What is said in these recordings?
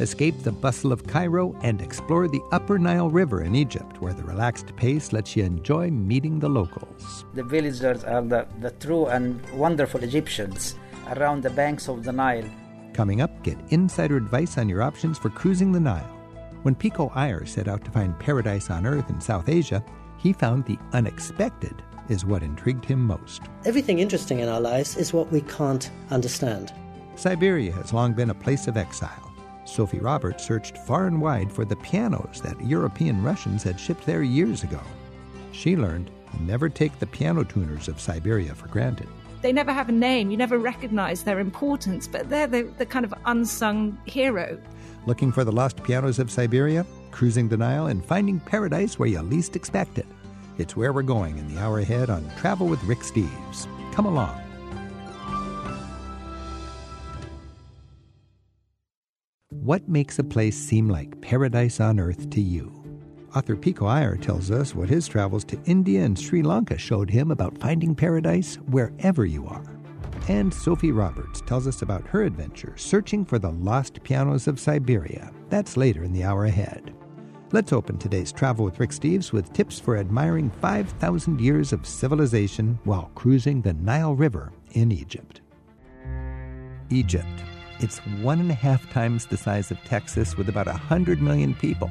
Escape the bustle of Cairo and explore the Upper Nile River in Egypt, where the relaxed pace lets you enjoy meeting the locals. The villagers are the, the true and wonderful Egyptians around the banks of the Nile. Coming up, get insider advice on your options for cruising the Nile. When Pico Iyer set out to find paradise on Earth in South Asia, he found the unexpected is what intrigued him most. Everything interesting in our lives is what we can't understand. Siberia has long been a place of exile. Sophy Roberts searched far and wide for the pianos that European Russians had shipped there years ago. She learned never take the piano tuners of Siberia for granted. They never have a name, you never recognize their importance, but they're the, the kind of unsung hero. Looking for the lost pianos of Siberia, cruising the Nile, and finding paradise where you least expect it. It's where we're going in the hour ahead on Travel with Rick Steves. Come along. What makes a place seem like paradise on earth to you? Author Pico Iyer tells us what his travels to India and Sri Lanka showed him about finding paradise wherever you are. And Sophy Roberts tells us about her adventure searching for the lost pianos of Siberia. That's later in the hour ahead. Let's open today's Travel with Rick Steves with tips for admiring 5,000 years of civilization while cruising the Nile River in Egypt. Egypt. It's one and a half times the size of Texas with about 100 million people.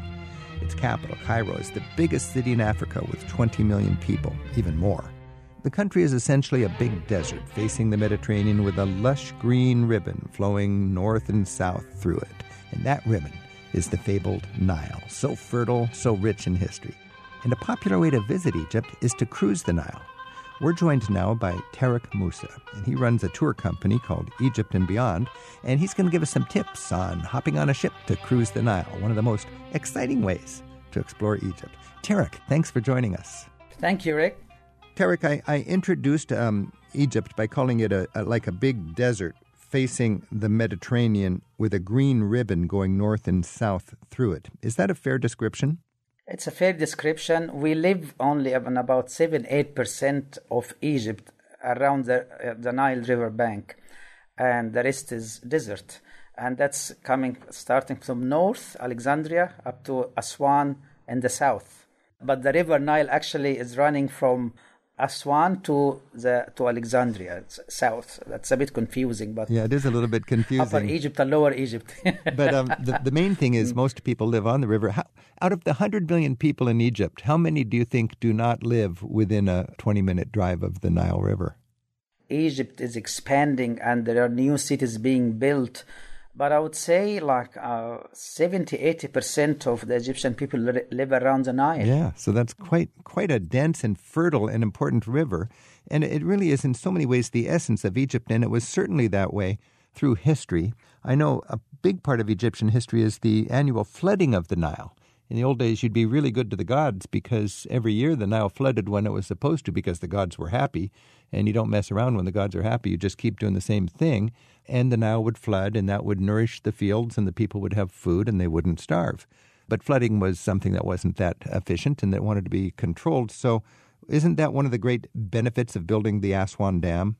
Its capital, Cairo, is the biggest city in Africa with 20 million people, even more. The country is essentially a big desert facing the Mediterranean with a lush green ribbon flowing north and south through it. And that ribbon is the fabled Nile, so fertile, so rich in history. And a popular way to visit Egypt is to cruise the Nile. We're joined now by Tarek Musa, and he runs a tour company called Egypt and Beyond, and he's going to give us some tips on hopping on a ship to cruise the Nile, one of the most exciting ways to explore Egypt. Tarek, thanks for joining us. Thank you, Rick. Tarek, I, I introduced um, Egypt by calling it a, a, like a big desert facing the Mediterranean with a green ribbon going north and south through it. Is that a fair description? It's a fair description. We live only on about 7 8% of Egypt around the, uh, the Nile River bank, and the rest is desert. And that's coming starting from north, Alexandria, up to Aswan in the south. But the river Nile actually is running from Aswan to the to Alexandria south. That's a bit confusing, but yeah, it is a little bit confusing. Upper Egypt and Lower Egypt. but um, the, the main thing is most people live on the river. How, out of the hundred million people in Egypt, how many do you think do not live within a twenty-minute drive of the Nile River? Egypt is expanding, and there are new cities being built but I would say like uh, 70 80% of the Egyptian people live around the Nile. Yeah, so that's quite quite a dense and fertile and important river. And it really is in so many ways the essence of Egypt, and it was certainly that way through history. I know a big part of Egyptian history is the annual flooding of the Nile. In the old days, you'd be really good to the gods because every year the Nile flooded when it was supposed to because the gods were happy. And you don't mess around when the gods are happy, you just keep doing the same thing and the Nile would flood, and that would nourish the fields, and the people would have food, and they wouldn't starve. But flooding was something that wasn't that efficient and that wanted to be controlled. So, isn't that one of the great benefits of building the Aswan Dam?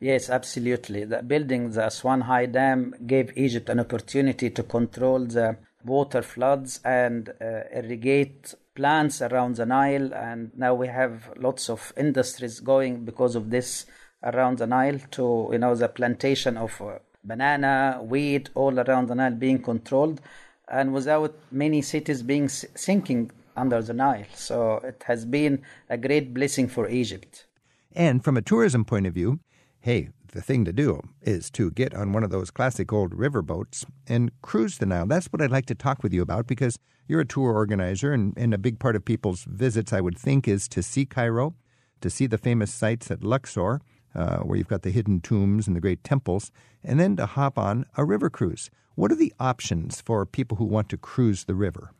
Yes, absolutely. The building the Aswan High Dam gave Egypt an opportunity to control the water floods and uh, irrigate plants around the Nile. And now we have lots of industries going because of this around the Nile to you know the plantation of uh, banana, wheat all around the Nile being controlled, and without many cities being sinking under the Nile. So it has been a great blessing for Egypt. And from a tourism point of view, hey, the thing to do is to get on one of those classic old river boats and cruise the Nile. That's what I'd like to talk with you about because you're a tour organizer, and, and a big part of people's visits, I would think, is to see Cairo, to see the famous sites at Luxor, uh, where you've got the hidden tombs and the great temples, and then to hop on a river cruise. What are the options for people who want to cruise the river?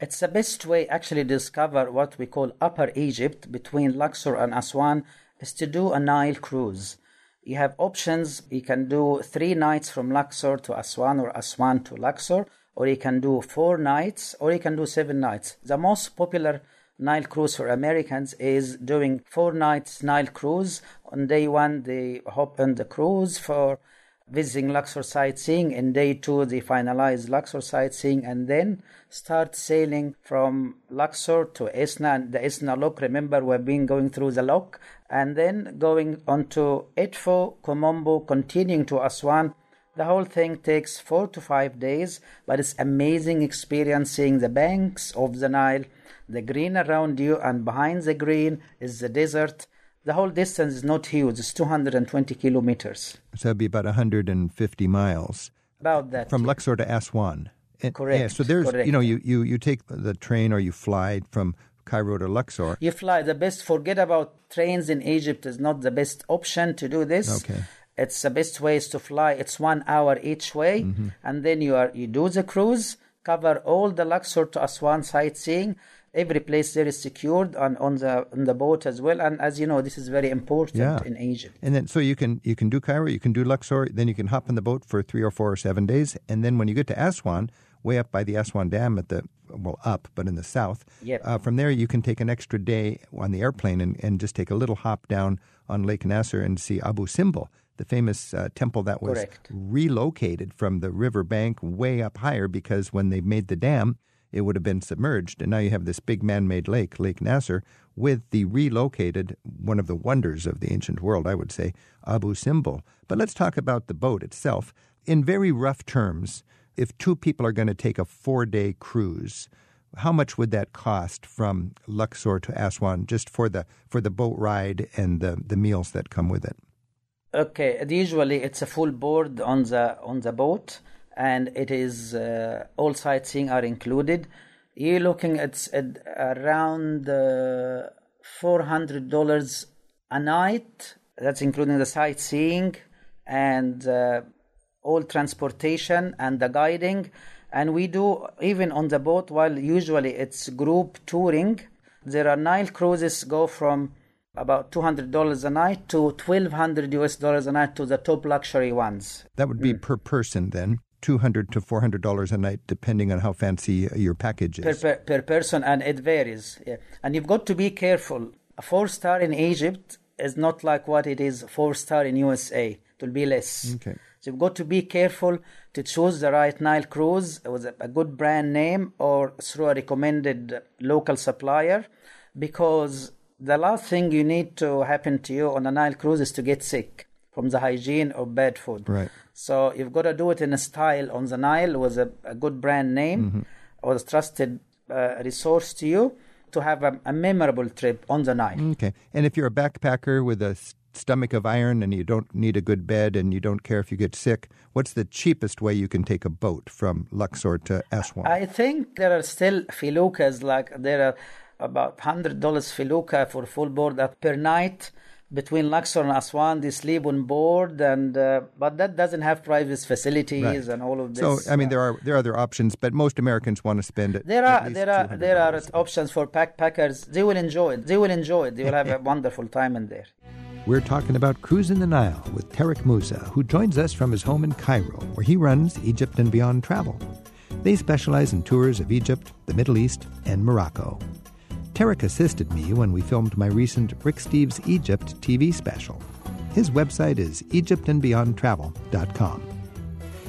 It's the best way actually to discover what we call Upper Egypt between Luxor and Aswan is to do a Nile cruise. You have options. You can do three nights from Luxor to Aswan or Aswan to Luxor, or you can do four nights, or you can do seven nights. The most popular Nile cruise for Americans is doing four nights Nile cruise. On day one, they hop on the cruise for visiting Luxor sightseeing. In day two, they finalize Luxor sightseeing and then start sailing from Luxor to Esna, the Esna lock. Remember, we've been going through the lock and then going on to Edfu, Kom Ombo, continuing to Aswan. The whole thing takes four to five days, but it's amazing experience seeing the banks of the Nile, the green around you, and behind the green is the desert. The whole distance is not huge, it's 220 kilometers. So that'd be about 150 miles. About that. From Luxor to Aswan. And, correct. Yeah, so there's, correct. you know, you, you, you take the train or you fly from Cairo to Luxor. You fly. The best, forget about trains in Egypt, is not the best option to do this. Okay. It's the best way is to fly. It's one hour each way, Mm-hmm. and then you are you do the cruise, cover all the Luxor to Aswan sightseeing. Every place there is secured on, on the on the boat as well. And as you know, this is very important Yeah. in Egypt. And then, so you can you can do Cairo, you can do Luxor, then you can hop in the boat for three or four or seven days, and then when you get to Aswan, way up by the Aswan Dam at the well up, but in the south. Yep. Uh, from there, you can take an extra day on the airplane and, and just take a little hop down on Lake Nasser and see Abu Simbel, the famous uh, temple that was Correct. relocated from the river bank way up higher because when they made the dam, it would have been submerged. And now you have this big man made lake, Lake Nasser, with the relocated, one of the wonders of the ancient world, I would say, Abu Simbel. But let's talk about the boat itself. In very rough terms, if two people are going to take a four day cruise, how much would that cost from Luxor to Aswan just for the for the boat ride and the, the meals that come with it? Okay, usually it's a full board on the on the boat, and it is uh, all sightseeing are included. You're looking at, at around uh, four hundred dollars a night. That's including the sightseeing and uh, all transportation and the guiding. And we do even on the boat. While usually it's group touring, there are Nile cruises go from about two hundred dollars a night to twelve hundred US dollars a night to the top luxury ones. That would be per person then, two hundred to four hundred dollars a night, depending on how fancy your package is. per, per person, and it varies. Yeah. And you've got to be careful. A four star in Egypt is not like what it is four star in USA. It will be less. Okay. So you've got to be careful to choose the right Nile cruise with a, a good brand name or through a recommended local supplier, because the last thing you need to happen to you on a Nile cruise is to get sick from the hygiene or bad food. Right. So you've got to do it in a style on the Nile with a, a good brand name or a trusted uh, resource to you to have a, a memorable trip on the Nile. Okay. And if you're a backpacker with a stomach of iron and you don't need a good bed and you don't care if you get sick, what's the cheapest way you can take a boat from Luxor to Aswan? I think there are still feluccas, like there are about $100 felucca for full board up per night. Between Luxor and Aswan, they sleep on board, and uh, but that doesn't have private facilities Right. and all of this. so, I mean, there are there are other options, but most Americans want to spend it. There are there are there are options for backpackers. They will enjoy it. They will enjoy it. They will have a wonderful time in there. We're talking about cruising the Nile with Tarek Musa, who joins us from his home in Cairo, where he runs Egypt and Beyond Travel. They specialize in tours of Egypt, the Middle East, and Morocco. Tarek assisted me when we filmed my recent Rick Steves Egypt TV special. His website is egyptandbeyondtravel.com.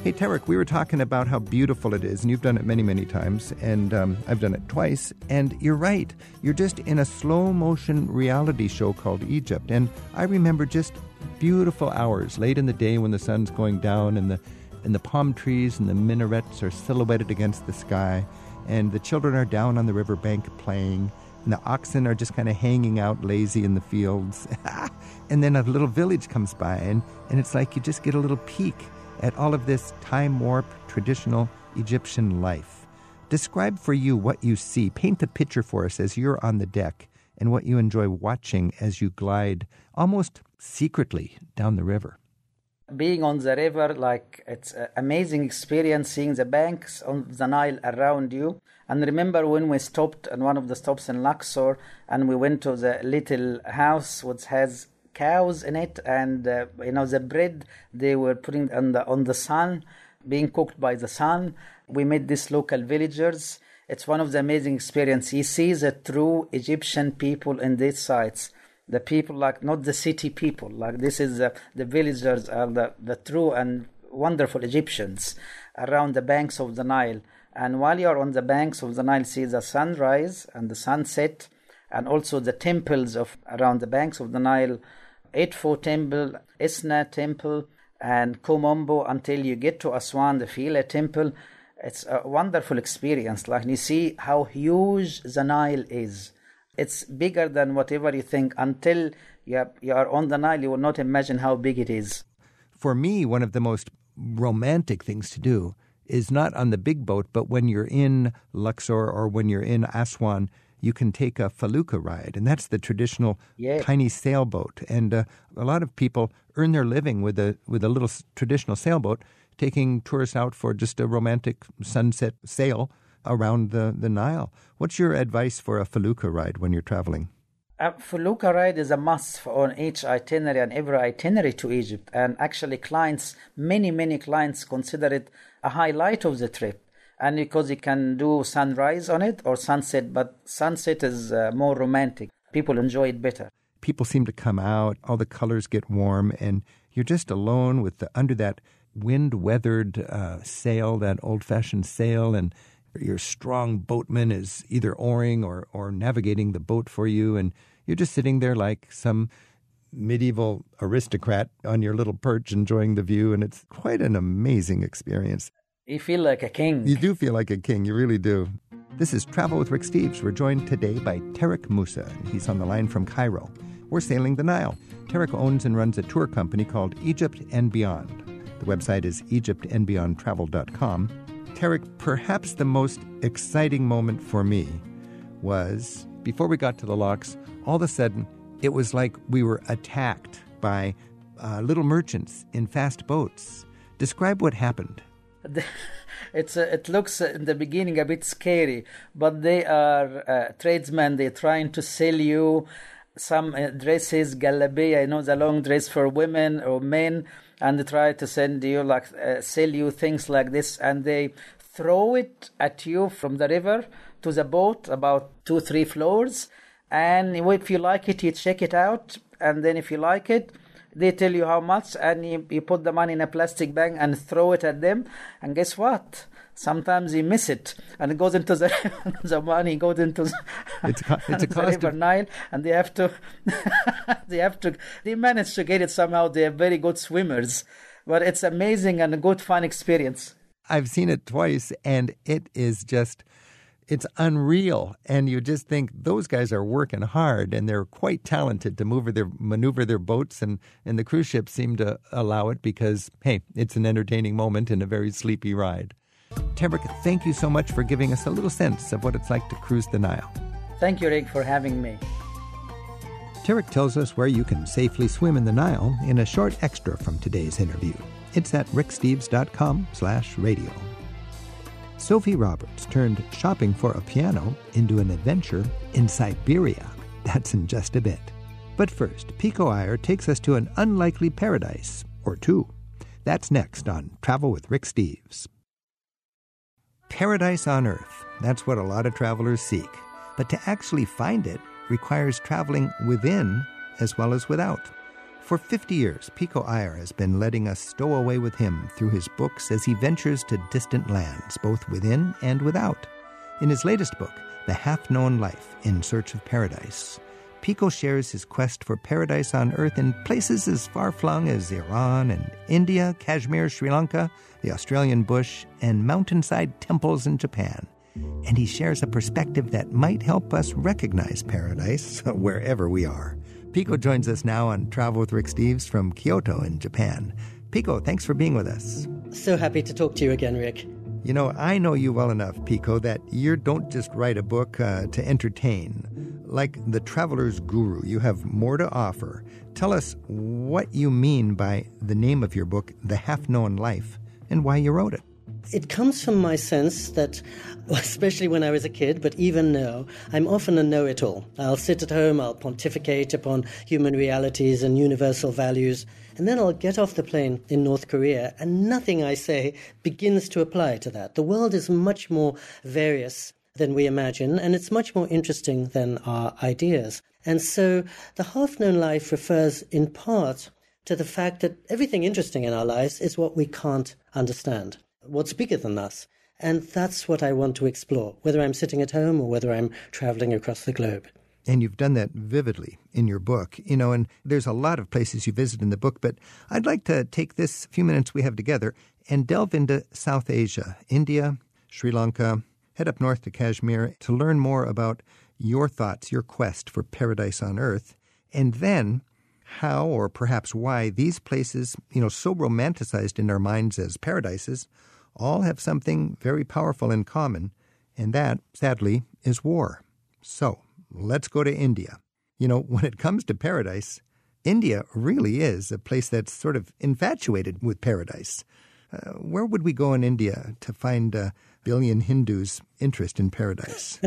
Hey, Tarek, we were talking about how beautiful it is, and you've done it many, many times, and um, I've done it twice. And you're right, you're just in a slow motion reality show called Egypt. And I remember just beautiful hours late in the day when the sun's going down and the, and the palm trees and the minarets are silhouetted against the sky, and the children are down on the riverbank playing, and the oxen are just kind of hanging out lazy in the fields. and then a little village comes by, and, and it's like you just get a little peek at all of this time warp traditional Egyptian life. Describe for you what you see. Paint the picture for us as you're on the deck and what you enjoy watching as you glide almost secretly down the river. Being on the river, like it's an amazing experience seeing the banks on the Nile around you. And remember when we stopped at one of the stops in Luxor and we went to the little house which has cows in it and uh, you know the bread they were putting on the on the sun being cooked by the sun. We met these local villagers. It's one of the amazing experiences you see the true egyptian people in these sites. The people like not the city people like this is the, the villagers are the, the true and wonderful Egyptians around the banks of the Nile. And while you're on the banks of the Nile, see the sunrise and the sunset, and also the temples of around the banks of the Nile, Edfu Temple, Esna Temple, and Kom Ombo until you get to Aswan, the Philae Temple. It's a wonderful experience. Like you see how huge the Nile is. It's bigger than whatever you think. Until you are, you are on the Nile, you will not imagine how big it is. For me, one of the most romantic things to do is not on the big boat, but when you're in Luxor or when you're in Aswan, you can take a felucca ride, and that's the traditional Yeah. tiny sailboat. And uh, a lot of people earn their living with a with a little s- traditional sailboat, taking tourists out for just a romantic sunset sail around the, the Nile. What's your advice for a felucca ride when you're traveling? A felucca ride is a must for on each itinerary and every itinerary to Egypt. And actually, clients, many, many clients consider it a highlight of the trip. And because you can do sunrise on it or sunset, but sunset is uh, more romantic. People enjoy it better. people seem to come out, all the colors get warm, and you're just alone with the under that wind weathered uh, sail, that old fashioned sail, and your strong boatman is either oaring or, or navigating the boat for you, and you're just sitting there like some medieval aristocrat on your little perch enjoying the view, and it's quite an amazing experience. You feel like a king. You do feel like a king, you really do. This is Travel with Rick Steves. We're joined today by Tarek Musa, and he's on the line from Cairo. We're sailing the Nile. Tarek owns and runs a tour company called Egypt and Beyond. The website is egyptandbeyondtravel.com. Tarek, perhaps the most exciting moment for me was before we got to the locks, all of a sudden it was like we were attacked by uh, little merchants in fast boats. Describe what happened. it's uh, it looks uh, in the beginning a bit scary, but they are uh, tradesmen. They're trying to sell you some uh, dresses, galabeya, you know, the long dress for women or men, and they try to send you like uh, sell you things like this, and they throw it at you from the river to the boat about two three floors, and if you like it, you check it out, and then if you like it they tell you how much and you, you put the money in a plastic bag and throw it at them. And guess what? Sometimes you miss it. And it goes into the the money goes into the, It's a it's a the river of- Nile and they have to they have to they manage to get it somehow. They are very good swimmers. But it's amazing and a good fun experience. I've seen it twice, and it is just, it's unreal. And you just think those guys are working hard, and they're quite talented to maneuver their maneuver their boats, and and the cruise ships seem to allow it because hey, it's an entertaining moment in a very sleepy ride. Tarek, thank you so much for giving us a little sense of what it's like to cruise the Nile. thank you Rick for having me Tarek tells us where you can safely swim in the Nile in a short extra from today's interview. It's at ricksteves.com slash radio. Sophy Roberts turned shopping for a piano into an adventure in Siberia. That's in just a bit. But first, Pico Iyer takes us to an unlikely paradise, or two. That's next on Travel with Rick Steves. Paradise on Earth. That's what a lot of travelers seek. But to actually find it requires traveling within as well as without. For 50 years, Pico Iyer has been letting us stow away with him through his books as he ventures to distant lands, both within and without. In his latest book, The Half Known Life in Search of Paradise, Pico shares his quest for paradise on earth in places as far flung as Iran and India, Kashmir, Sri Lanka, the Australian bush, and mountainside temples in Japan. And he shares a perspective that might help us recognize paradise wherever we are. Pico joins us now on Travel with Rick Steves from Kyoto in Japan. Pico, thanks for being with us. So happy to talk to you again, Rick. You know, I know you well enough, Pico, that you don't just write a book uh, to entertain. Like the traveler's guru, you have more to offer. Tell us what you mean by the name of your book, The Half Known Life, and why you wrote it. It comes from my sense that, especially when I was a kid, but even now, I'm often a know it all. I'll sit at home, I'll pontificate upon human realities and universal values, and then I'll get off the plane in North Korea, and nothing I say begins to apply to that. The world is much more various than we imagine, and it's much more interesting than our ideas. And so the half known life refers in part to the fact that everything interesting in our lives is what we can't understand, what's bigger than us. And that's what I want to explore, whether I'm sitting at home or whether I'm traveling across the globe. And you've done that vividly in your book, you know, and there's a lot of places you visit in the book, but I'd like to take this few minutes we have together and delve into South Asia, India, Sri Lanka, head up north to Kashmir to learn more about your thoughts, your quest for paradise on earth, and then how or perhaps why these places, you know, so romanticized in our minds as paradises, all have something very powerful in common, and that, sadly, is war. So, let's go to India. You know, when it comes to paradise, India really is a place that's sort of infatuated with paradise. Uh, where would we go in India to find a billion Hindus' interest in paradise?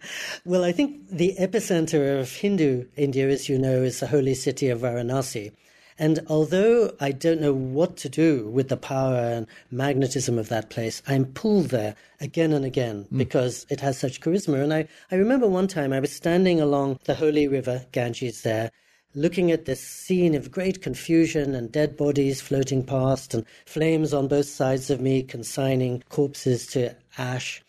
well, I think the epicenter of Hindu India, as you know, is the holy city of Varanasi. And although I don't know what to do with the power and magnetism of that place, I'm pulled there again and again mm. because it has such charisma. And I, I remember one time I was standing along the holy river, Ganges, there, looking at this scene of great confusion and dead bodies floating past and flames on both sides of me consigning corpses to ash.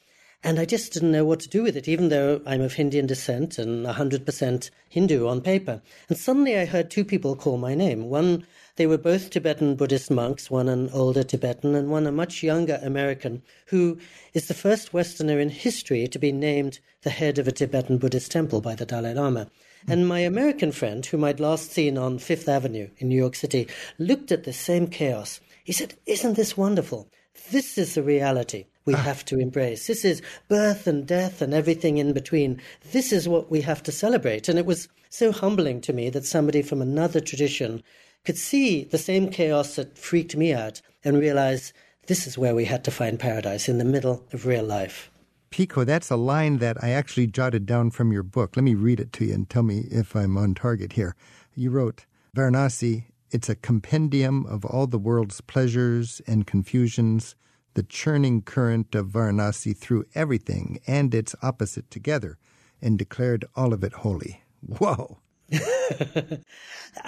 And I just didn't know what to do with it, even though I'm of Indian descent and 100% Hindu on paper. And suddenly I heard two people call my name. One, they were both Tibetan Buddhist monks, one an older Tibetan and one a much younger American, who is the first Westerner in history to be named the head of a Tibetan Buddhist temple by the Dalai Lama. And my American friend, whom I'd last seen on Fifth Avenue in New York City, looked at the same chaos. He said, Isn't this wonderful? This is the reality we ah. have to embrace. This is birth and death and everything in between. This is what we have to celebrate. And it was so humbling to me that somebody from another tradition could see the same chaos that freaked me out and realize this is where we had to find paradise in the middle of real life. Pico, that's a line that I actually jotted down from your book. Let me read it to you and tell me if I'm on target here. You wrote, Varanasi, it's a compendium of all the world's pleasures and confusions, the churning current of Varanasi threw everything and its opposite together and declared all of it holy. Whoa!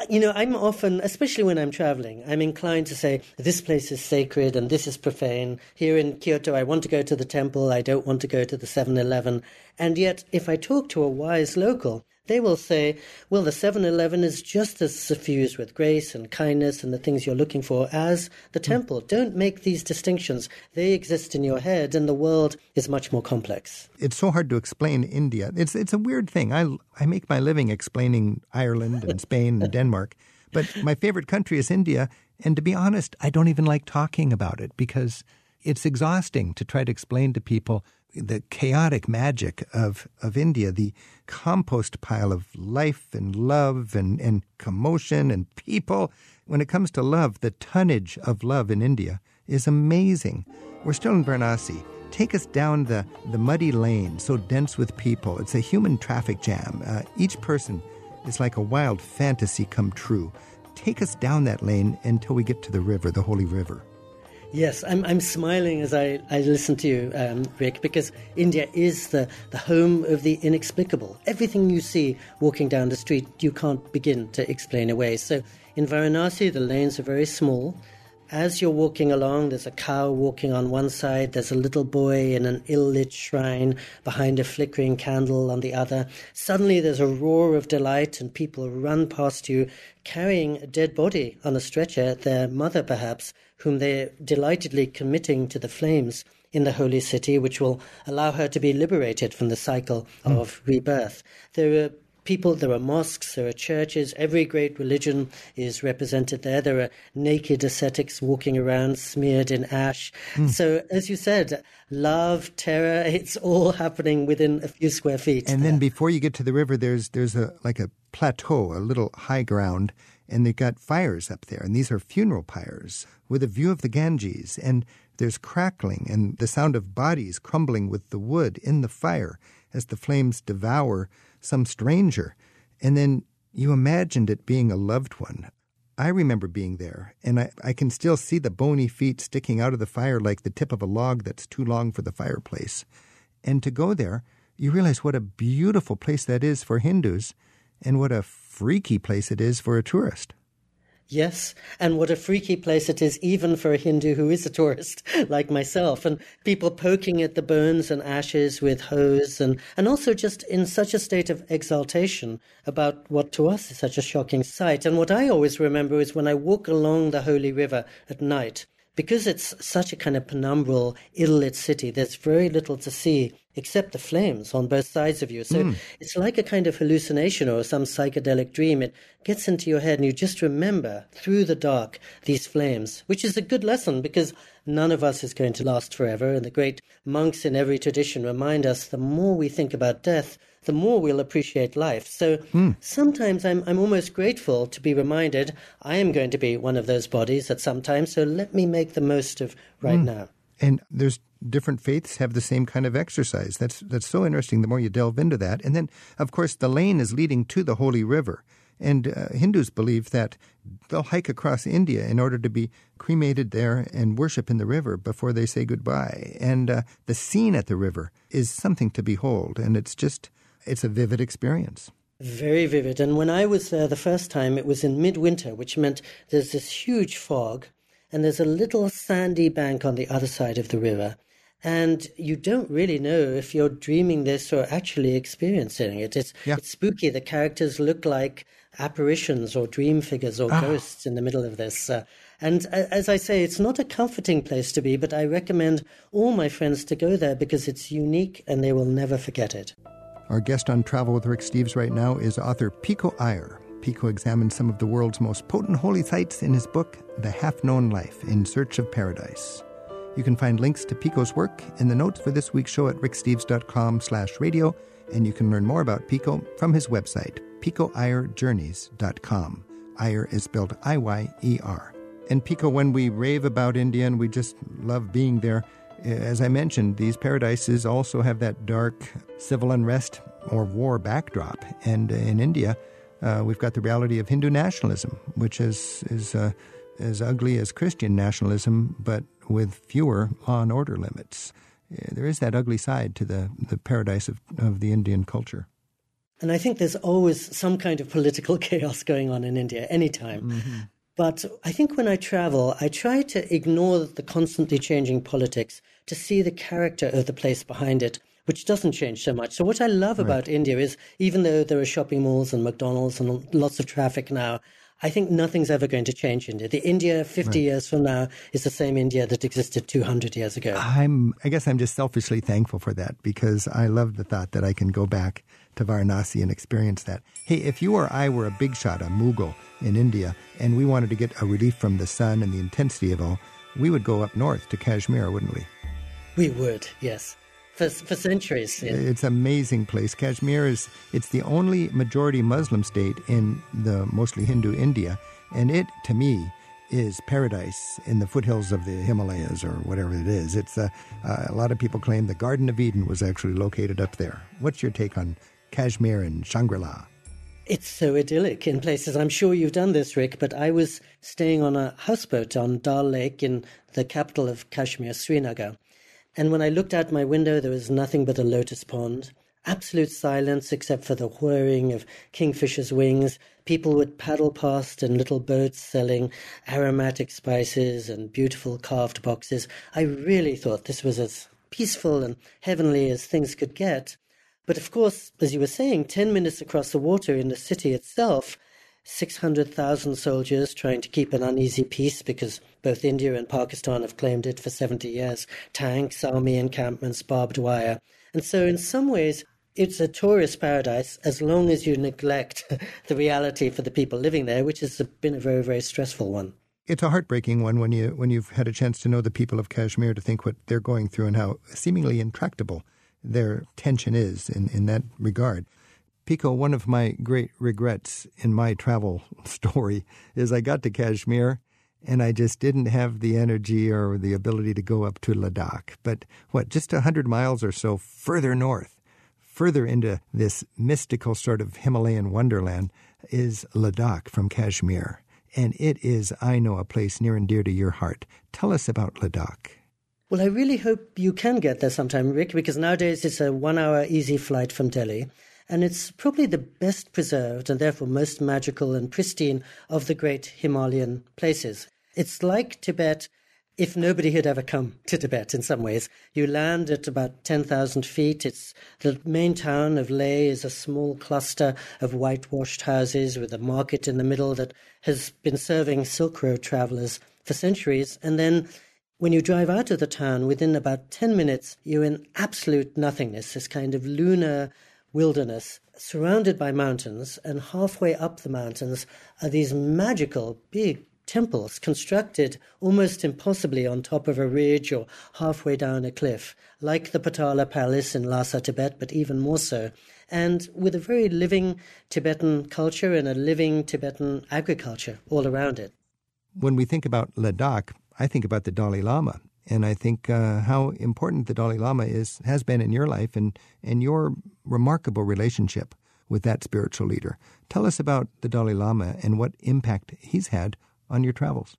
you know, I'm often, especially when I'm traveling, I'm inclined to say, this place is sacred and this is profane. Here in Kyoto, I want to go to the temple, I don't want to go to the 7 Eleven. And yet, if I talk to a wise local, they will say, well, the 7 Eleven is just as suffused with grace and kindness and the things you're looking for as the hmm. temple. Mm. Don't make these distinctions. They exist in your head, and the world is much more complex. It's so hard to explain India. It's, it's a weird thing. I, I make my living explaining Ireland and Spain and Denmark, but my favorite country is India. And to be honest, I don't even like talking about it because it's exhausting to try to explain to people the chaotic magic of, of India, the compost pile of life and love and, and commotion and people. When it comes to love, the tonnage of love in India is amazing. We're still in Varanasi. Take us down the, the muddy lane, so dense with people. It's a human traffic jam. Uh, each person is like a wild fantasy come true. Take us down that lane until we get to the river, the holy river. Yes, I'm, I'm smiling as I, I listen to you, um, Rick, because India is the, the home of the inexplicable. Everything you see walking down the street, you can't begin to explain away. So in Varanasi, the lanes are very small. As you're walking along, there's a cow walking on one side, there's a little boy in an ill lit shrine behind a flickering candle on the other. Suddenly, there's a roar of delight, and people run past you carrying a dead body on a stretcher, their mother perhaps, whom they're delightedly committing to the flames in the holy city, which will allow her to be liberated from the cycle mm. of rebirth. There are people, there are mosques, there are churches, every great religion is represented there. There are naked ascetics walking around smeared in ash. Mm. So, as you said, love, terror, it's all happening within a few square feet. And there. then before you get to the river, there's, there's a, like a plateau, a little high ground, and they've got fires up there, and these are funeral pyres with a view of the Ganges, and there's crackling and the sound of bodies crumbling with the wood in the fire as the flames devour some stranger. And then you imagined it being a loved one. I remember being there, and I, I can still see the bony feet sticking out of the fire like the tip of a log that's too long for the fireplace. And to go there, you realize what a beautiful place that is for Hindus and what a freaky place it is for a tourist. Yes, and what a freaky place it is, even for a Hindu who is a tourist like myself, and people poking at the bones and ashes with hoes, and, and also just in such a state of exaltation about what to us is such a shocking sight. And what I always remember is when I walk along the Holy River at night, because it's such a kind of penumbral, ill lit city, there's very little to see except the flames on both sides of you. So mm. it's like a kind of hallucination or some psychedelic dream. It gets into your head and you just remember through the dark these flames, which is a good lesson because none of us is going to last forever. And the great monks in every tradition remind us the more we think about death, the more we'll appreciate life. So mm. sometimes I'm, I'm almost grateful to be reminded I am going to be one of those bodies at some time. So let me make the most of right mm. now. And there's different faiths have the same kind of exercise. That's that's so interesting. The more you delve into that, and then of course the lane is leading to the holy river. And uh, Hindus believe that they'll hike across India in order to be cremated there and worship in the river before they say goodbye. And uh, the scene at the river is something to behold, and it's just it's a vivid experience. Very vivid. And when I was there the first time, it was in midwinter, which meant there's this huge fog, and there's a little sandy bank on the other side of the river. And you don't really know if you're dreaming this or actually experiencing it. It's, yeah. it's spooky. The characters look like apparitions or dream figures or ah. ghosts in the middle of this. Uh, and as I say, it's not a comforting place to be, but I recommend all my friends to go there because it's unique and they will never forget it. Our guest on Travel with Rick Steves right now is author Pico Iyer. Pico examines some of the world's most potent holy sites in his book, The Half Known Life In Search of Paradise. You can find links to Pico's work in the notes for this week's show at ricksteves.com slash radio, and you can learn more about Pico from his website, picoiyerjourneys.com. Iyer is spelled I-Y-E-R. And Pico, when we rave about India and we just love being there, as I mentioned, these paradises also have that dark civil unrest or war backdrop. And in India, uh, we've got the reality of Hindu nationalism, which is, is uh, as ugly as Christian nationalism, but with fewer law and order limits. There is that ugly side to the, the paradise of, of the Indian culture. And I think there's always some kind of political chaos going on in India anytime. Mm-hmm. But I think when I travel, I try to ignore the constantly changing politics to see the character of the place behind it, which doesn't change so much. So what I love right. about India is even though there are shopping malls and McDonald's and lots of traffic now, I think nothing's ever going to change India. The India 50 right. years from now is the same India that existed 200 years ago. I'm, I guess I'm just selfishly thankful for that because I love the thought that I can go back to Varanasi and experience that. Hey, if you or I were a big shot, a Mughal in India, and we wanted to get a relief from the sun and the intensity of all, we would go up north to Kashmir, wouldn't we? We would, yes. For, for centuries. Yeah. It's an amazing place. Kashmir is it's the only majority Muslim state in the mostly Hindu India, and it to me is paradise in the foothills of the Himalayas or whatever it is. It's a, a lot of people claim the Garden of Eden was actually located up there. What's your take on Kashmir and Shangri La. It's so idyllic in places. I'm sure you've done this, Rick, but I was staying on a houseboat on Dal Lake in the capital of Kashmir, Srinagar. And when I looked out my window, there was nothing but a lotus pond. Absolute silence except for the whirring of kingfishers' wings. People would paddle past in little boats selling aromatic spices and beautiful carved boxes. I really thought this was as peaceful and heavenly as things could get. But of course, as you were saying, 10 minutes across the water in the city itself, 600,000 soldiers trying to keep an uneasy peace because both India and Pakistan have claimed it for 70 years, tanks, army encampments, barbed wire. And so, in some ways, it's a tourist paradise as long as you neglect the reality for the people living there, which has been a very, very stressful one. It's a heartbreaking one when you when you've had a chance to know the people of Kashmir to think what they're going through and how seemingly intractable their tension is in, in that regard. Pico, one of my great regrets in my travel story is I got to Kashmir and I just didn't have the energy or the ability to go up to Ladakh. But what, just a hundred miles or so further north, further into this mystical sort of Himalayan wonderland, is Ladakh from Kashmir. And it is, I know, a place near and dear to your heart. Tell us about Ladakh. Well, I really hope you can get there sometime, Rick, because nowadays it's a one hour easy flight from Delhi. And it's probably the best preserved and therefore most magical and pristine of the great Himalayan places. It's like Tibet if nobody had ever come to Tibet in some ways. You land at about 10,000 feet. It's the main town of Leh is a small cluster of whitewashed houses with a market in the middle that has been serving Silk Road travelers for centuries. And then when you drive out of the town, within about 10 minutes, you're in absolute nothingness, this kind of lunar wilderness surrounded by mountains. And halfway up the mountains are these magical, big, temples constructed almost impossibly on top of a ridge or halfway down a cliff, like the Potala Palace in Lhasa, Tibet, but even more so. And with a very living Tibetan culture and a living Tibetan agriculture all around it. When we think about Ladakh, I think about the Dalai Lama. And I think uh, how important the Dalai Lama is has been in your life and, and your remarkable relationship with that spiritual leader. Tell us about the Dalai Lama and what impact he's had on your travels.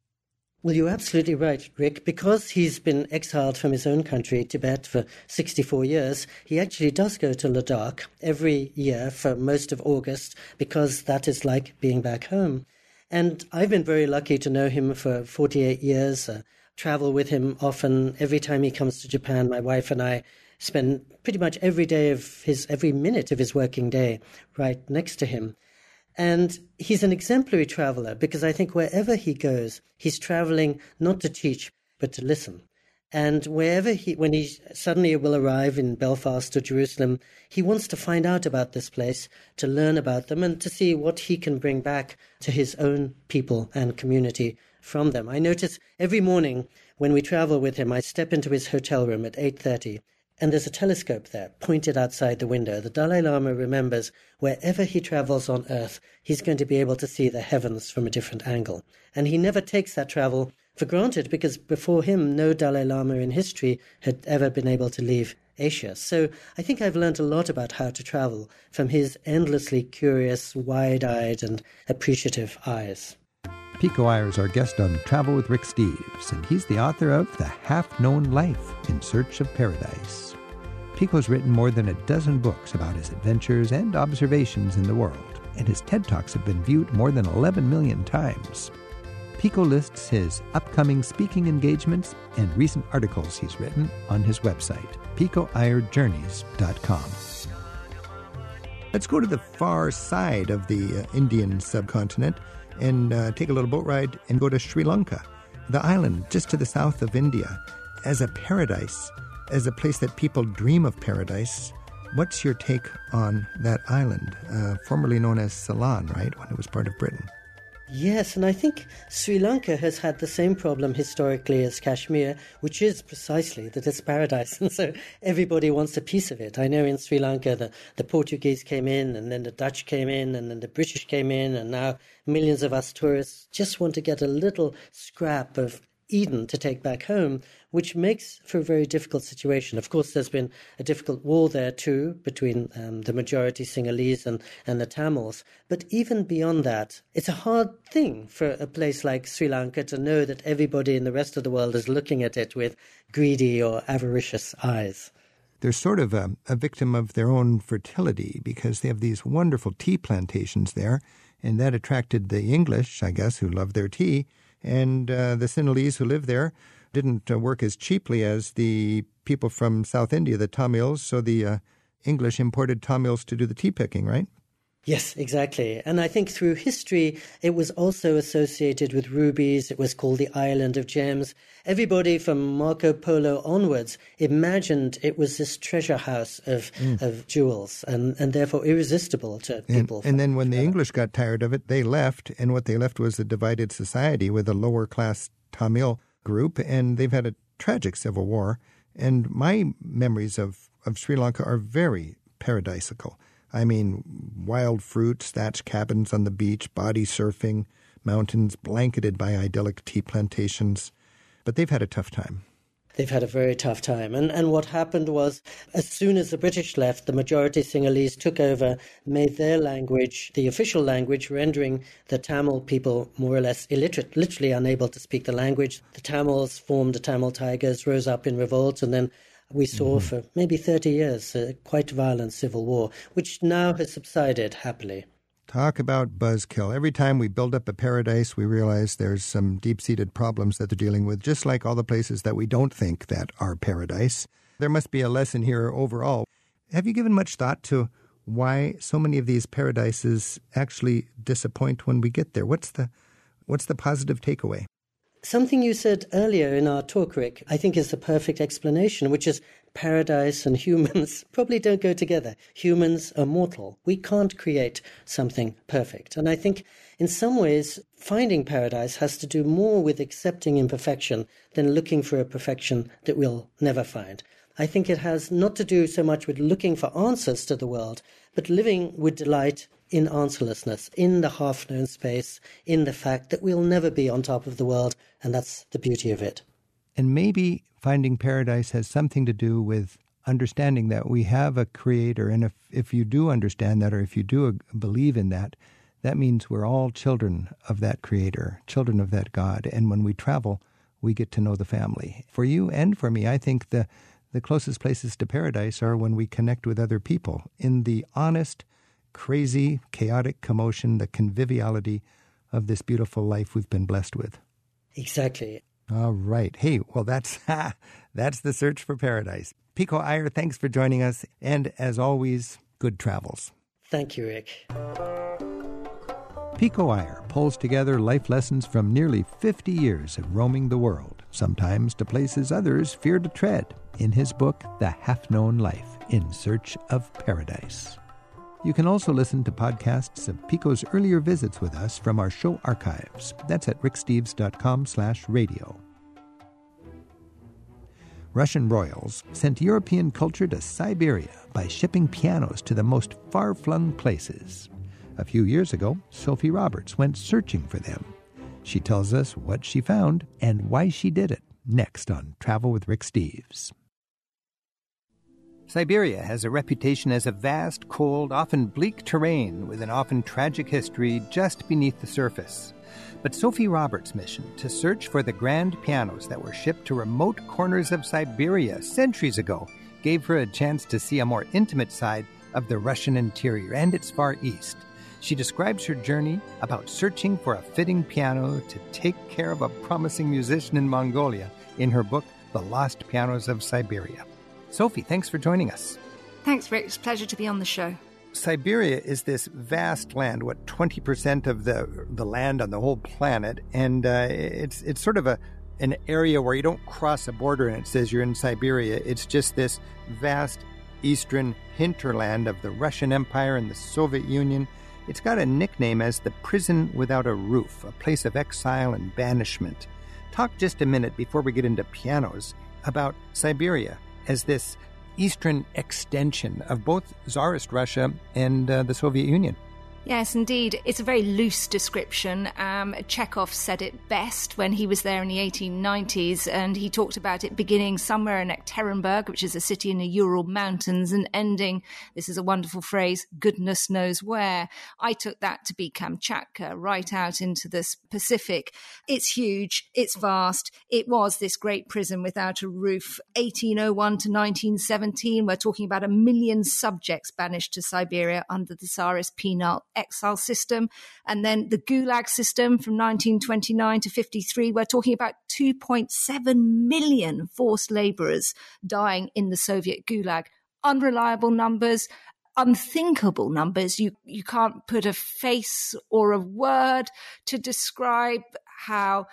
Well, you're absolutely right, Rick. Because he's been exiled from his own country, Tibet, for 64 years, he actually does go to Ladakh every year for most of August because that is like being back home. And I've been very lucky to know him for 48 years, uh, travel with him often. Every time he comes to Japan, my wife and I spend pretty much every day of his, every minute of his working day right next to him. And he's an exemplary traveler because I think wherever he goes, he's traveling not to teach, but to listen. And wherever he, when he suddenly will arrive in Belfast or Jerusalem, he wants to find out about this place, to learn about them, and to see what he can bring back to his own people and community from them. I notice every morning when we travel with him, I step into his hotel room at 8.30 and there's a telescope there pointed outside the window. The Dalai Lama remembers wherever he travels on earth, he's going to be able to see the heavens from a different angle. And he never takes that travel for granted because before him, no Dalai Lama in history had ever been able to leave Asia. So I think I've learned a lot about how to travel from his endlessly curious, wide eyed, and appreciative eyes. Pico Iyer is our guest on Travel with Rick Steves, and he's the author of The Half Known Life in Search of Paradise. Pico's written more than a dozen books about his adventures and observations in the world, and his TED Talks have been viewed more than 11 million times. Pico lists his upcoming speaking engagements and recent articles he's written on his website, picoiyerjourneys.com. Let's go to the far side of the uh, Indian subcontinent and uh, take a little boat ride and go to Sri Lanka, the island just to the south of India, as a paradise as a place that people dream of paradise. What's your take on that island, uh, formerly known as Ceylon, right, when it was part of Britain? Yes, and I think Sri Lanka has had the same problem historically as Kashmir, which is precisely that it's paradise. And so everybody wants a piece of it. I know in Sri Lanka the, the Portuguese came in, and then the Dutch came in, and then the British came in, and now millions of us tourists just want to get a little scrap of Eden to take back home, which makes for a very difficult situation. Of course, there's been a difficult war there too between um, the majority Sinhalese and, and the Tamils. But even beyond that, it's a hard thing for a place like Sri Lanka to know that everybody in the rest of the world is looking at it with greedy or avaricious eyes. They're sort of a, a victim of their own fertility because they have these wonderful tea plantations there, and that attracted the English, I guess, who love their tea and uh, the Sinhalese who live there didn't uh, work as cheaply as the people from South India, the Tamils. So the uh, English imported Tamils to do the tea picking, right? Yes, exactly. And I think through history, it was also associated with rubies. It was called the Island of Gems. Everybody from Marco Polo onwards imagined it was this treasure house of, mm. of jewels and, and therefore irresistible to people. And, and then when the English got tired of it, they left. And what they left was a divided society with a lower class Tamil group. And they've had a tragic civil war. And my memories of, of Sri Lanka are very paradisical. I mean, wild fruits, thatched cabins on the beach, body surfing, mountains blanketed by idyllic tea plantations. But they've had a tough time. They've had a very tough time. And, and what happened was, as soon as the British left, the majority Sinhalese took over, made their language the official language, rendering the Tamil people more or less illiterate, literally unable to speak the language. The Tamils formed the Tamil Tigers, rose up in revolt, and then we saw mm-hmm. for maybe 30 years a quite violent civil war, which now has subsided happily. Talk about buzzkill. Every time we build up a paradise, we realize there's some deep seated problems that they're dealing with, just like all the places that we don't think that are paradise. There must be a lesson here overall. Have you given much thought to why so many of these paradises actually disappoint when we get there? What's the what's the positive takeaway? Something you said earlier in our talk, Rick, I think is the perfect explanation, which is paradise and humans probably don't go together. Humans are mortal. We can't create something perfect. And I think in some ways, finding paradise has to do more with accepting imperfection than looking for a perfection that we'll never find. I think it has not to do so much with looking for answers to the world, but living with delight in answerlessness, in the half known space, in the fact that we'll never be on top of the world, and that's the beauty of it. And maybe finding paradise has something to do with understanding that we have a creator. And if, if you do understand that, or if you do believe in that, that means we're all children of that creator, children of that God. And when we travel, we get to know the family. For you and for me, I think the, the closest places to paradise are when we connect with other people in the honest, crazy, chaotic commotion, the conviviality of this beautiful life we've been blessed with. Exactly. All right. Hey, well, that's that's the search for paradise. Pico Iyer, thanks for joining us, and as always, good travels. Thank you, Rick. Pico Iyer pulls together life lessons from nearly 50 years of roaming the world, sometimes to places others fear to tread, in his book, The Half Known Life In Search of Paradise. You can also listen to podcasts of Pico's earlier visits with us from our show archives. That's at ricksteves.com slash radio. Russian royals sent European culture to Siberia by shipping pianos to the most far-flung places. A few years ago, Sophy Roberts went searching for them. She tells us what she found and why she did it next on Travel with Rick Steves. Siberia has a reputation as a vast, cold, often bleak terrain with an often tragic history just beneath the surface. But Sophy Roberts' mission to search for the grand pianos that were shipped to remote corners of Siberia centuries ago gave her a chance to see a more intimate side of the Russian interior and its far east. She describes her journey about searching for a fitting piano to take care of a promising musician in Mongolia in her book, The Lost Pianos of Siberia. Sophy, thanks for joining us. Thanks, Rick. It's a pleasure to be on the show. Siberia is this vast land, what twenty percent of the the land on the whole planet, and uh, it's it's sort of a an area where you don't cross a border and it says you're in Siberia. It's just this vast eastern hinterland of the Russian Empire and the Soviet Union. It's got a nickname as the prison without a roof, a place of exile and banishment. Talk just a minute before we get into pianos about Siberia as this eastern extension of both Tsarist Russia and uh, the Soviet Union. Yes, indeed. It's a very loose description. Um, Chekhov said it best when he was there in the 1890s, and he talked about it beginning somewhere in Ekaterinburg, which is a city in the Ural Mountains, and ending, this is a wonderful phrase, goodness knows where. I took that to be Kamchatka, right out into the Pacific. It's huge, it's vast. It was this great prison without a roof. 1801 to 1917, we're talking about a million subjects banished to Siberia under the Tsarist penal exile system, and then the Gulag system from 1929 to 53. We're talking about 2.7 million forced laborers dying in the Soviet Gulag. Unreliable numbers, unthinkable numbers. You you can't put a face or a word to describe how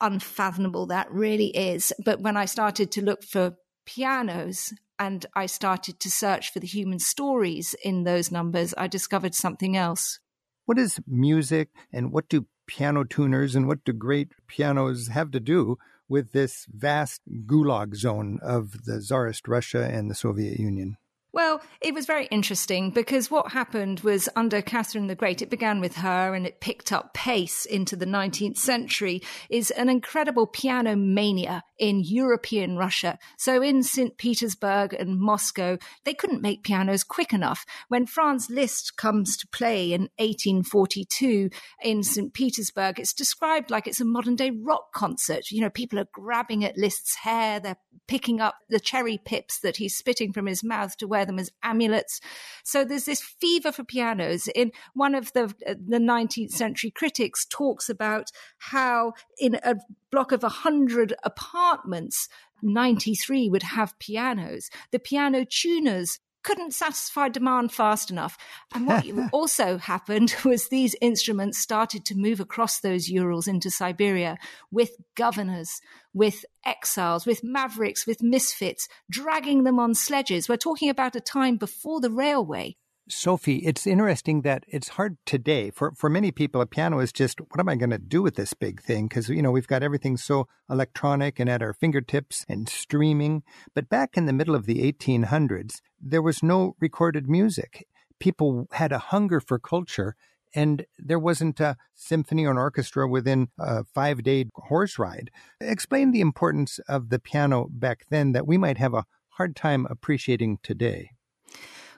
unfathomable that really is. But when I started to look for pianos and I started to search for the human stories in those numbers, I discovered something else. What is music and what do piano tuners and what do great pianos have to do with this vast gulag zone of the Tsarist Russia and the Soviet Union? Well, it was very interesting because what happened was under Catherine the Great, it began with her and it picked up pace into the 19th century, is an incredible piano mania in European Russia. So in St. Petersburg and Moscow, they couldn't make pianos quick enough. When Franz Liszt comes to play in 1842 in St. Petersburg, it's described like it's a modern day rock concert. You know, people are grabbing at Liszt's hair, they're picking up the cherry pips that he's spitting from his mouth to wear them as amulets. So there's this fever for pianos. In one of the uh, the 19th century critics talks about how in a block of 100 apartments 93 would have pianos. The piano tuners couldn't satisfy demand fast enough. And what also happened was these instruments started to move across those Urals into Siberia with governors, with exiles, with mavericks, with misfits, dragging them on sledges. We're talking about a time before the railway. Sophy, it's interesting that it's hard today for for many people. A piano is just what am I going to do with this big thing? Because you know we've got everything so electronic and at our fingertips and streaming. But back in the middle of the 1800s, there was no recorded music. People had a hunger for culture, and there wasn't a symphony or an orchestra within a five day horse ride. Explain the importance of the piano back then that we might have a hard time appreciating today.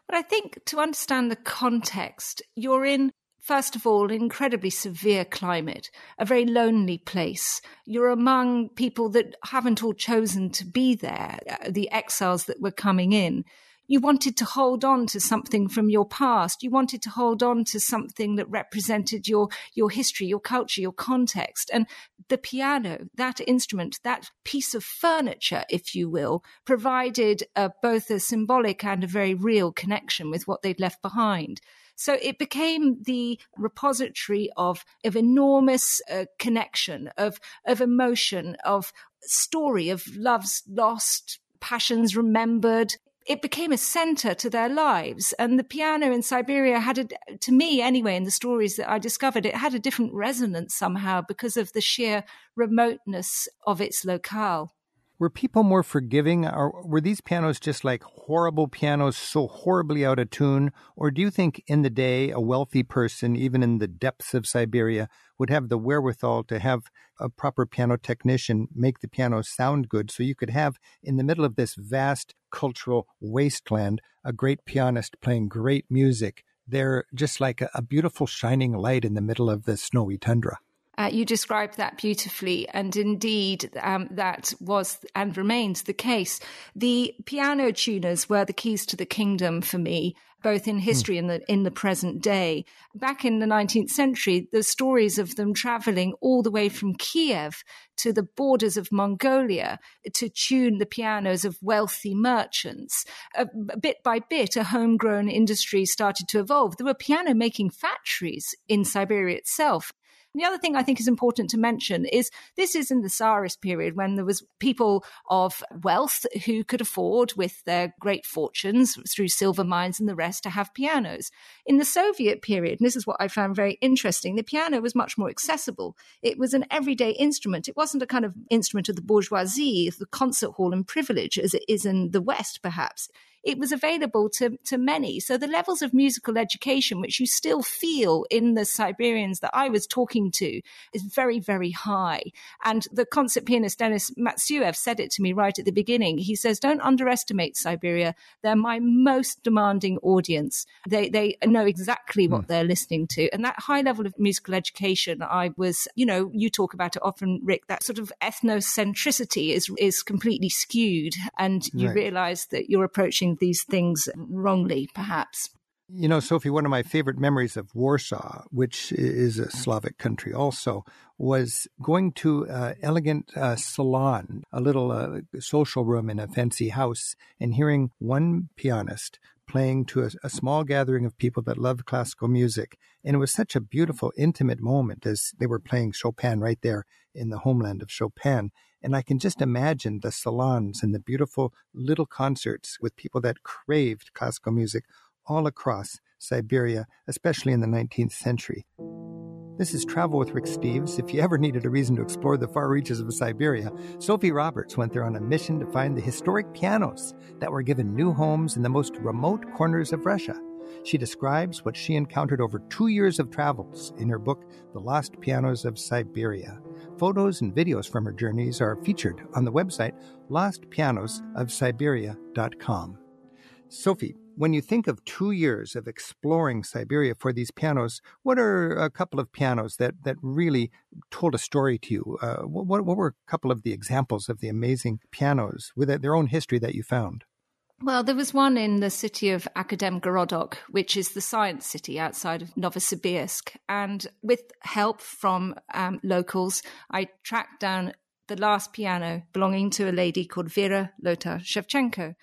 But I think to understand the context, you're in first of all, an incredibly severe climate, a very lonely place. You're among people that haven't all chosen to be there, uh, the exiles that were coming in you wanted to hold on to something from your past. You wanted to hold on to something that represented your, your history, your culture, your context. And the piano, that instrument, that piece of furniture, if you will, provided uh, both a symbolic and a very real connection with what they'd left behind. So it became the repository of, of enormous uh, connection, of, of emotion, of story, of loves lost, passions remembered it became a center to their lives. And the piano in Siberia had, a, to me anyway, in the stories that I discovered, it had a different resonance somehow because of the sheer remoteness of its locale. Were people more forgiving, or were these pianos just like horrible pianos, so horribly out of tune? Or do you think in the day, a wealthy person, even in the depths of Siberia, would have the wherewithal to have a proper piano technician make the piano sound good so you could have, in the middle of this vast cultural wasteland, a great pianist playing great music? They're just like a, beautiful shining light in the middle of the snowy tundra. Uh, you described that beautifully, and indeed, um, that was and remains the case. The piano tuners were the keys to the kingdom for me, both in history and the, in the present day. Back in the 19th century, the stories of them traveling all the way from Kiev to the borders of Mongolia to tune the pianos of wealthy merchants. Uh, bit by bit, a homegrown industry started to evolve. There were piano making factories in Siberia itself the other thing I think is important to mention is this is in the Tsarist period when there was people of wealth who could afford, with their great fortunes through silver mines and the rest, to have pianos. In the Soviet period, and this is what I found very interesting, the piano was much more accessible. It was an everyday instrument. It wasn't a kind of instrument of the bourgeoisie, the concert hall and privilege, as it is in the West, perhaps it was available to, to many. So the levels of musical education, which you still feel in the Siberians that I was talking to, is very, very high. And the concert pianist Denis Matsuev said it to me right at the beginning. He says, don't underestimate Siberia. They're my most demanding audience. They, they know exactly what mm. they're listening to. And that high level of musical education, I was, you know, you talk about it often, Rick, that sort of ethnocentricity is, is completely skewed. And you right. realize that you're approaching these things wrongly, perhaps. You know, Sophy, one of my favorite memories of Warsaw, which is a Slavic country also, was going to an elegant uh, salon, a little uh, social room in a fancy house, and hearing one pianist playing to a, a, small gathering of people that loved classical music. And it was such a beautiful, intimate moment as they were playing Chopin right there in the homeland of Chopin. And I can just imagine the salons and the beautiful little concerts with people that craved classical music all across Siberia, especially in the 19th century. This is Travel with Rick Steves. If you ever needed a reason to explore the far reaches of Siberia, Sophy Roberts went there on a mission to find the historic pianos that were given new homes in the most remote corners of Russia. She describes what she encountered over two years of travels in her book, The Lost Pianos of Siberia. Photos and videos from her journeys are featured on the website lostpianosofsiberia.com. Sophy, when you think of two years of exploring Siberia for these pianos, what are a couple of pianos that, that really told a story to you? Uh, what, what were a couple of the examples of the amazing pianos with their own history that you found? Well, there was one in the city of Akademgorodok, which is the science city outside of Novosibirsk. And with help from um, locals, I tracked down the last piano belonging to a lady called Vera Lotar-Shevchenko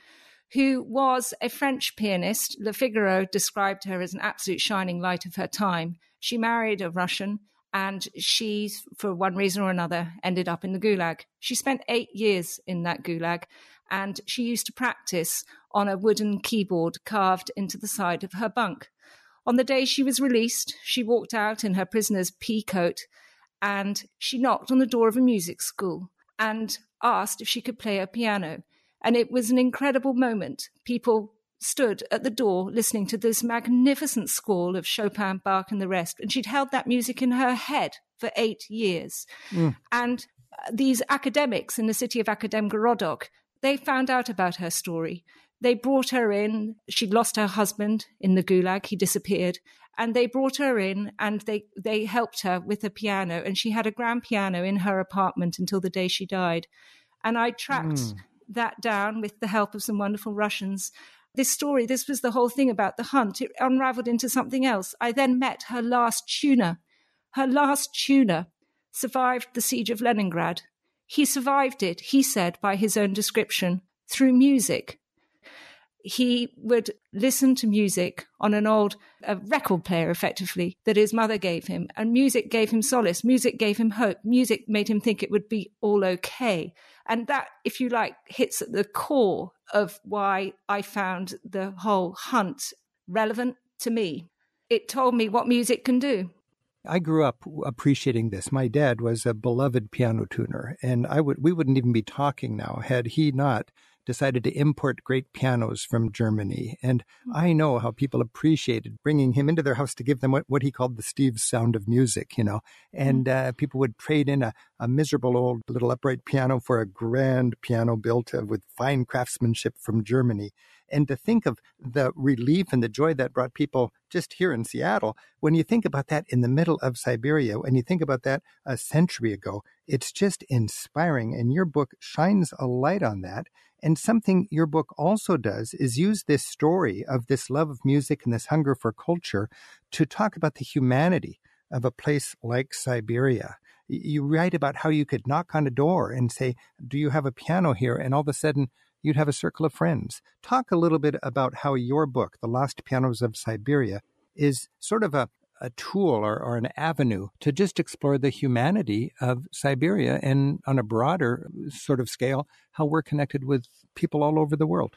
who was a French pianist. Le Figaro described her as an absolute shining light of her time. She married a Russian and she, for one reason or another, ended up in the gulag. She spent eight years in that gulag and she used to practice on a wooden keyboard carved into the side of her bunk. On the day she was released, she walked out in her prisoner's pea coat and she knocked on the door of a music school and asked if she could play a piano. And it was an incredible moment. People stood at the door listening to this magnificent squall of Chopin, Bach, and the rest. And she'd held that music in her head for eight years. Mm. And uh, these academics in the city of Akademgorodok, they found out about her story. They brought her in. She'd lost her husband in the gulag. He disappeared. And they brought her in and they, they helped her with a piano. And she had a grand piano in her apartment until the day she died. And I tracked mm that down with the help of some wonderful Russians. This story, this was the whole thing about the hunt. It unraveled into something else. I then met her last tuner. Her last tuner survived the siege of Leningrad. He survived it, he said by his own description, through music. He would listen to music on an old a record player, effectively, that his mother gave him. And music gave him solace. Music gave him hope. Music made him think it would be all okay. And that, if you like, hits at the core of why I found the whole hunt relevant to me. It told me what music can do. I grew up appreciating this. My dad was a beloved piano tuner, and I would we wouldn't even be talking now had he not decided to import great pianos from Germany. And hmm. I know how people appreciated bringing him into their house to give them what, what he called the Steve's sound of music, you know. And hmm. uh, people would trade in a, a miserable old little upright piano for a grand piano built with fine craftsmanship from Germany. And to think of the relief and the joy that brought people just here in Seattle, when you think about that in the middle of Siberia, and you think about that a century ago, it's just inspiring. And your book shines a light on that. And something your book also does is use this story of this love of music and this hunger for culture to talk about the humanity of a place like Siberia. You write about how you could knock on a door and say, Do you have a piano here? And all of a sudden, you'd have a circle of friends. Talk a little bit about how your book, The Lost Pianos of Siberia, is sort of a, a tool or, or an avenue to just explore the humanity of Siberia and on a broader sort of scale, how we're connected with people all over the world.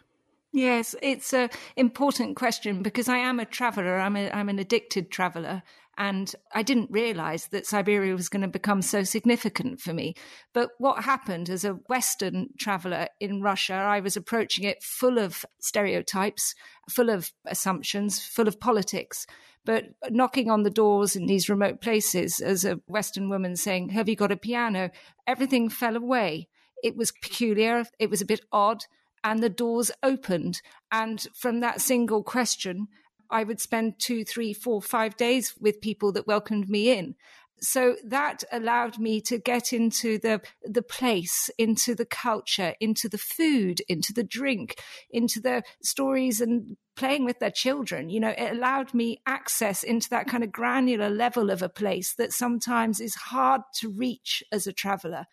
Yes, it's an important question because I am a traveler. I'm, a, I'm an addicted traveler. And I didn't realize that Siberia was going to become so significant for me. But what happened as a Western traveler in Russia, I was approaching it full of stereotypes, full of assumptions, full of politics. But knocking on the doors in these remote places as a Western woman saying, Have you got a piano? Everything fell away. It was peculiar. It was a bit odd. And the doors opened. And from that single question, I would spend two, three, four, five days with people that welcomed me in. So that allowed me to get into the the place, into the culture, into the food, into the drink, into the stories and playing with their children. You know, it allowed me access into that kind of granular level of a place that sometimes is hard to reach as a traveler.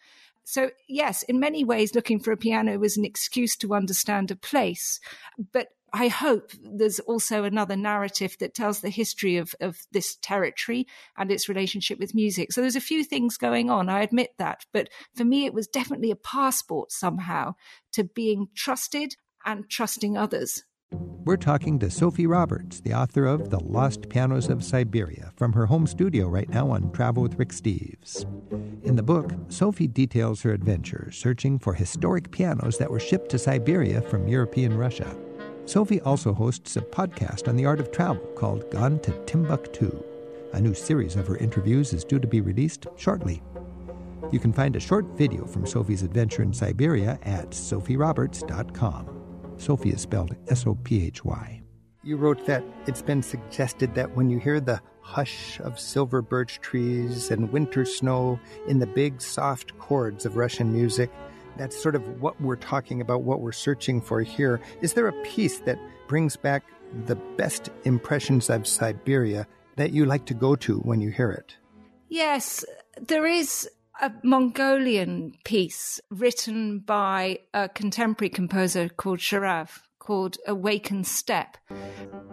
So, yes, in many ways, looking for a piano was an excuse to understand a place. But I hope there's also another narrative that tells the history of, of this territory and its relationship with music. So there's a few things going on, I admit that. But for me, it was definitely a passport somehow to being trusted and trusting others. We're talking to Sophy Roberts, the author of The Lost Pianos of Siberia, from her home studio right now on Travel with Rick Steves. In the book, Sophy details her adventure searching for historic pianos that were shipped to Siberia from European Russia. Sophy also hosts a podcast on the art of travel called Gone to Timbuktu. A new series of her interviews is due to be released shortly. You can find a short video from Sophy's adventure in Siberia at sophyroberts.com. Sophy is spelled S O P H Y. You wrote that it's been suggested that when you hear the hush of silver birch trees and winter snow in the big soft chords of Russian music, that's sort of what we're talking about, what we're searching for here. Is there a piece that brings back the best impressions of Siberia that you like to go to when you hear it? Yes, there is a Mongolian piece written by a contemporary composer called Sharav called Awakened Steppe.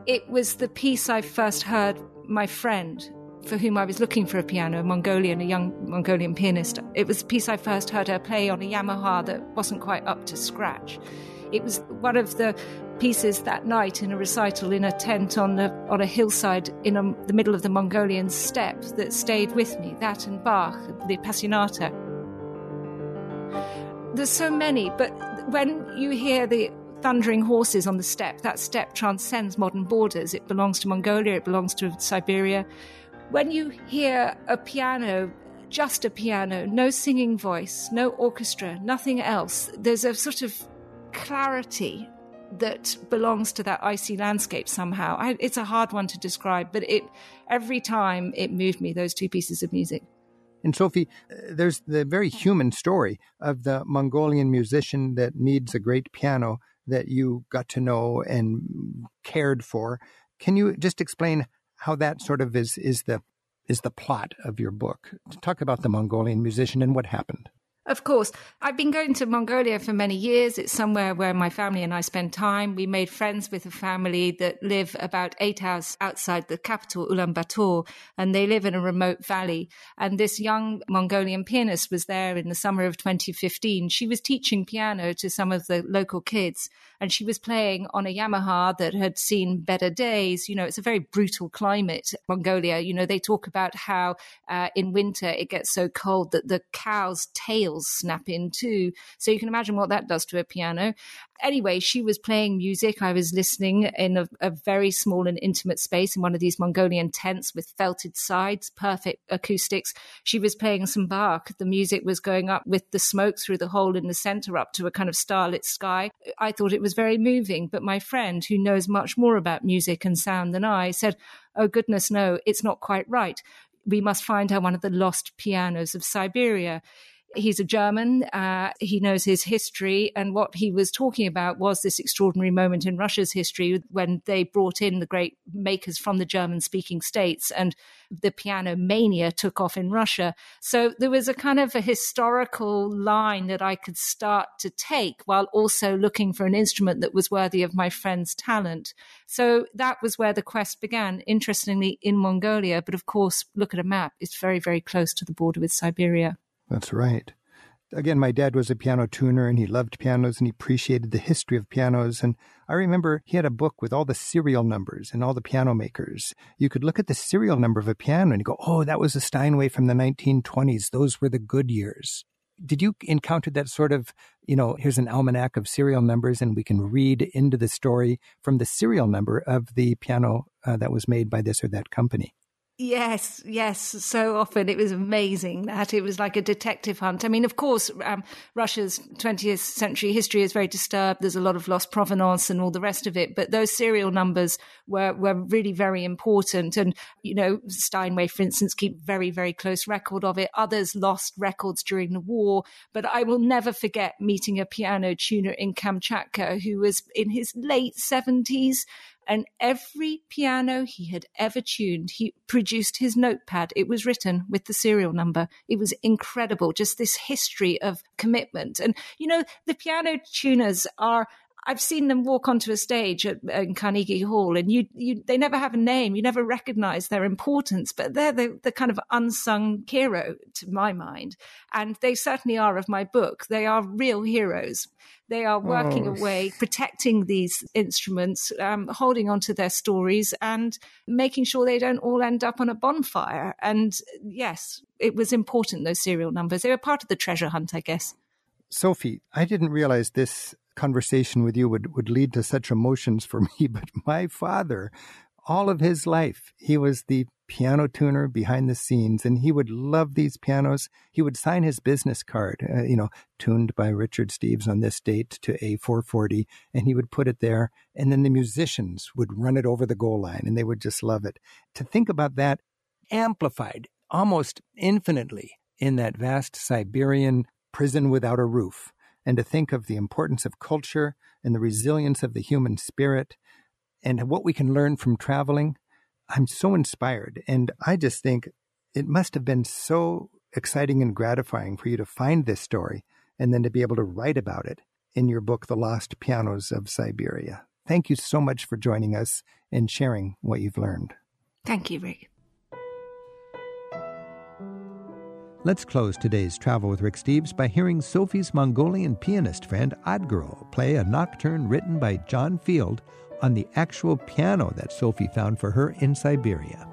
It was the piece I first heard my friend for whom I was looking for a piano, a Mongolian, a young Mongolian pianist. It was a piece I first heard her play on a Yamaha that wasn't quite up to scratch. It was one of the pieces that night in a recital in a tent on a, on a hillside in a, the middle of the Mongolian steppe that stayed with me. That and Bach, the Appassionata. There's so many, but when you hear the thundering horses on the steppe, that steppe transcends modern borders. It belongs to Mongolia, it belongs to Siberia. When you hear a piano just a piano, no singing voice, no orchestra, nothing else. There's a sort of clarity that belongs to that icy landscape somehow. I, it's a hard one to describe, but it every time it moved me. Those two pieces of music. And Sophy, uh, there's the very human story of the Mongolian musician that needs a great piano that you got to know and cared for. Can you just explain how that sort of is is the is the plot of your book? Talk about the Mongolian musician and what happened. Of course. I've been going to Mongolia for many years. It's somewhere where my family and I spend time. We made friends with a family that live about eight hours outside the capital, Ulaanbaatar, and they live in a remote valley. And this young Mongolian pianist was there in the summer of 2015. She was teaching piano to some of the local kids, and she was playing on a Yamaha that had seen better days. You know, it's a very brutal climate, Mongolia. You know, they talk about how uh, in winter it gets so cold that the cow's tails snap in two. So you can imagine what that does to a piano. Anyway, she was playing music. I was listening in a, a very small and intimate space in one of these Mongolian tents with felted sides, perfect acoustics. She was playing some Bach. The music was going up with the smoke through the hole in the center up to a kind of starlit sky. I thought it was very moving, but my friend, who knows much more about music and sound than I, said, Oh, goodness, no, it's not quite right we must find her one of the lost pianos of Siberia. He's a German. Uh, he knows his history. And what he was talking about was this extraordinary moment in Russia's history when they brought in the great makers from the German speaking states and the piano mania took off in Russia. So there was a kind of a historical line that I could start to take while also looking for an instrument that was worthy of my friend's talent. So that was where the quest began, interestingly, in Mongolia. But of course, look at a map, it's very, very close to the border with Siberia. That's right. Again, my dad was a piano tuner and he loved pianos and he appreciated the history of pianos. And I remember he had a book with all the serial numbers and all the piano makers. You could look at the serial number of a piano and you go, oh, that was a Steinway from the 1920s. Those were the good years. Did you encounter that sort of, you know, here's an almanac of serial numbers and we can read into the story from the serial number of the piano uh, that was made by this or that company? Yes, yes. So often it was amazing that it was like a detective hunt. I mean, of course, um, Russia's 20th century history is very disturbed. There's a lot of lost provenance and all the rest of it. But those serial numbers were, were really very important. And, you know, Steinway, for instance, keep very, very close record of it. Others lost records during the war. But I will never forget meeting a piano tuner in Kamchatka who was in his late 70s and every piano he had ever tuned, he produced his notepad. It was written with the serial number. It was incredible, just this history of commitment. And, you know, the piano tuners are I've seen them walk onto a stage at, in Carnegie Hall, and you, you, they never have a name. You never recognize their importance, but they're the, the kind of unsung hero to my mind. And they certainly are of my book. They are real heroes. They are working oh. away, protecting these instruments, um, holding on to their stories, and making sure they don't all end up on a bonfire. And yes, it was important, those serial numbers. They were part of the treasure hunt, I guess. Sophy, I didn't realize this conversation with you would, would lead to such emotions for me, but my father, all of his life, he was the piano tuner behind the scenes and he would love these pianos. He would sign his business card, uh, you know, tuned by Richard Steves on this date to A440, and he would put it there. And then the musicians would run it over the goal line and they would just love it. To think about that amplified almost infinitely in that vast Siberian prison without a roof and to think of the importance of culture and the resilience of the human spirit and what we can learn from traveling. I'm so inspired. And I just think it must have been so exciting and gratifying for you to find this story and then to be able to write about it in your book, The Lost Pianos of Siberia. Thank you so much for joining us and sharing what you've learned. Thank you, Rick. Let's close today's Travel with Rick Steves by hearing Sophy's Mongolian pianist friend Odgerel play a nocturne written by John Field on the actual piano that Sophy found for her in Siberia.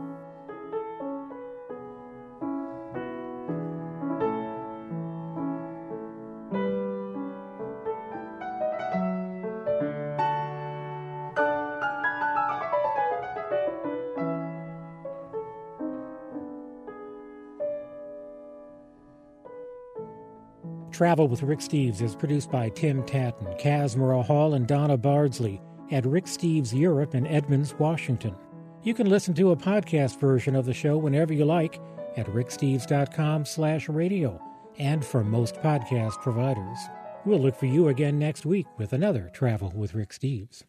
Travel with Rick Steves is produced by Tim Tattan, Kaz Hall, and Donna Bardsley at Rick Steves Europe in Edmonds, Washington. You can listen to a podcast version of the show whenever you like at ricksteves.com slash radio and from most podcast providers. We'll look for you again next week with another Travel with Rick Steves.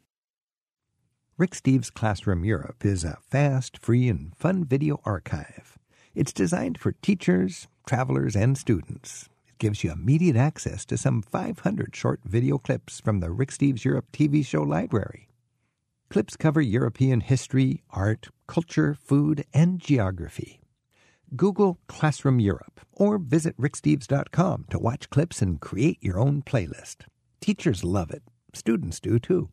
Rick Steves Classroom Europe is a fast, free, and fun video archive. It's designed for teachers, travelers, and students gives you immediate access to some 500 short video clips from the Rick Steves Europe TV show library. Clips cover European history, art, culture, food, and geography. Google Classroom Europe or visit ricksteves.com to watch clips and create your own playlist. Teachers love it. Students do too.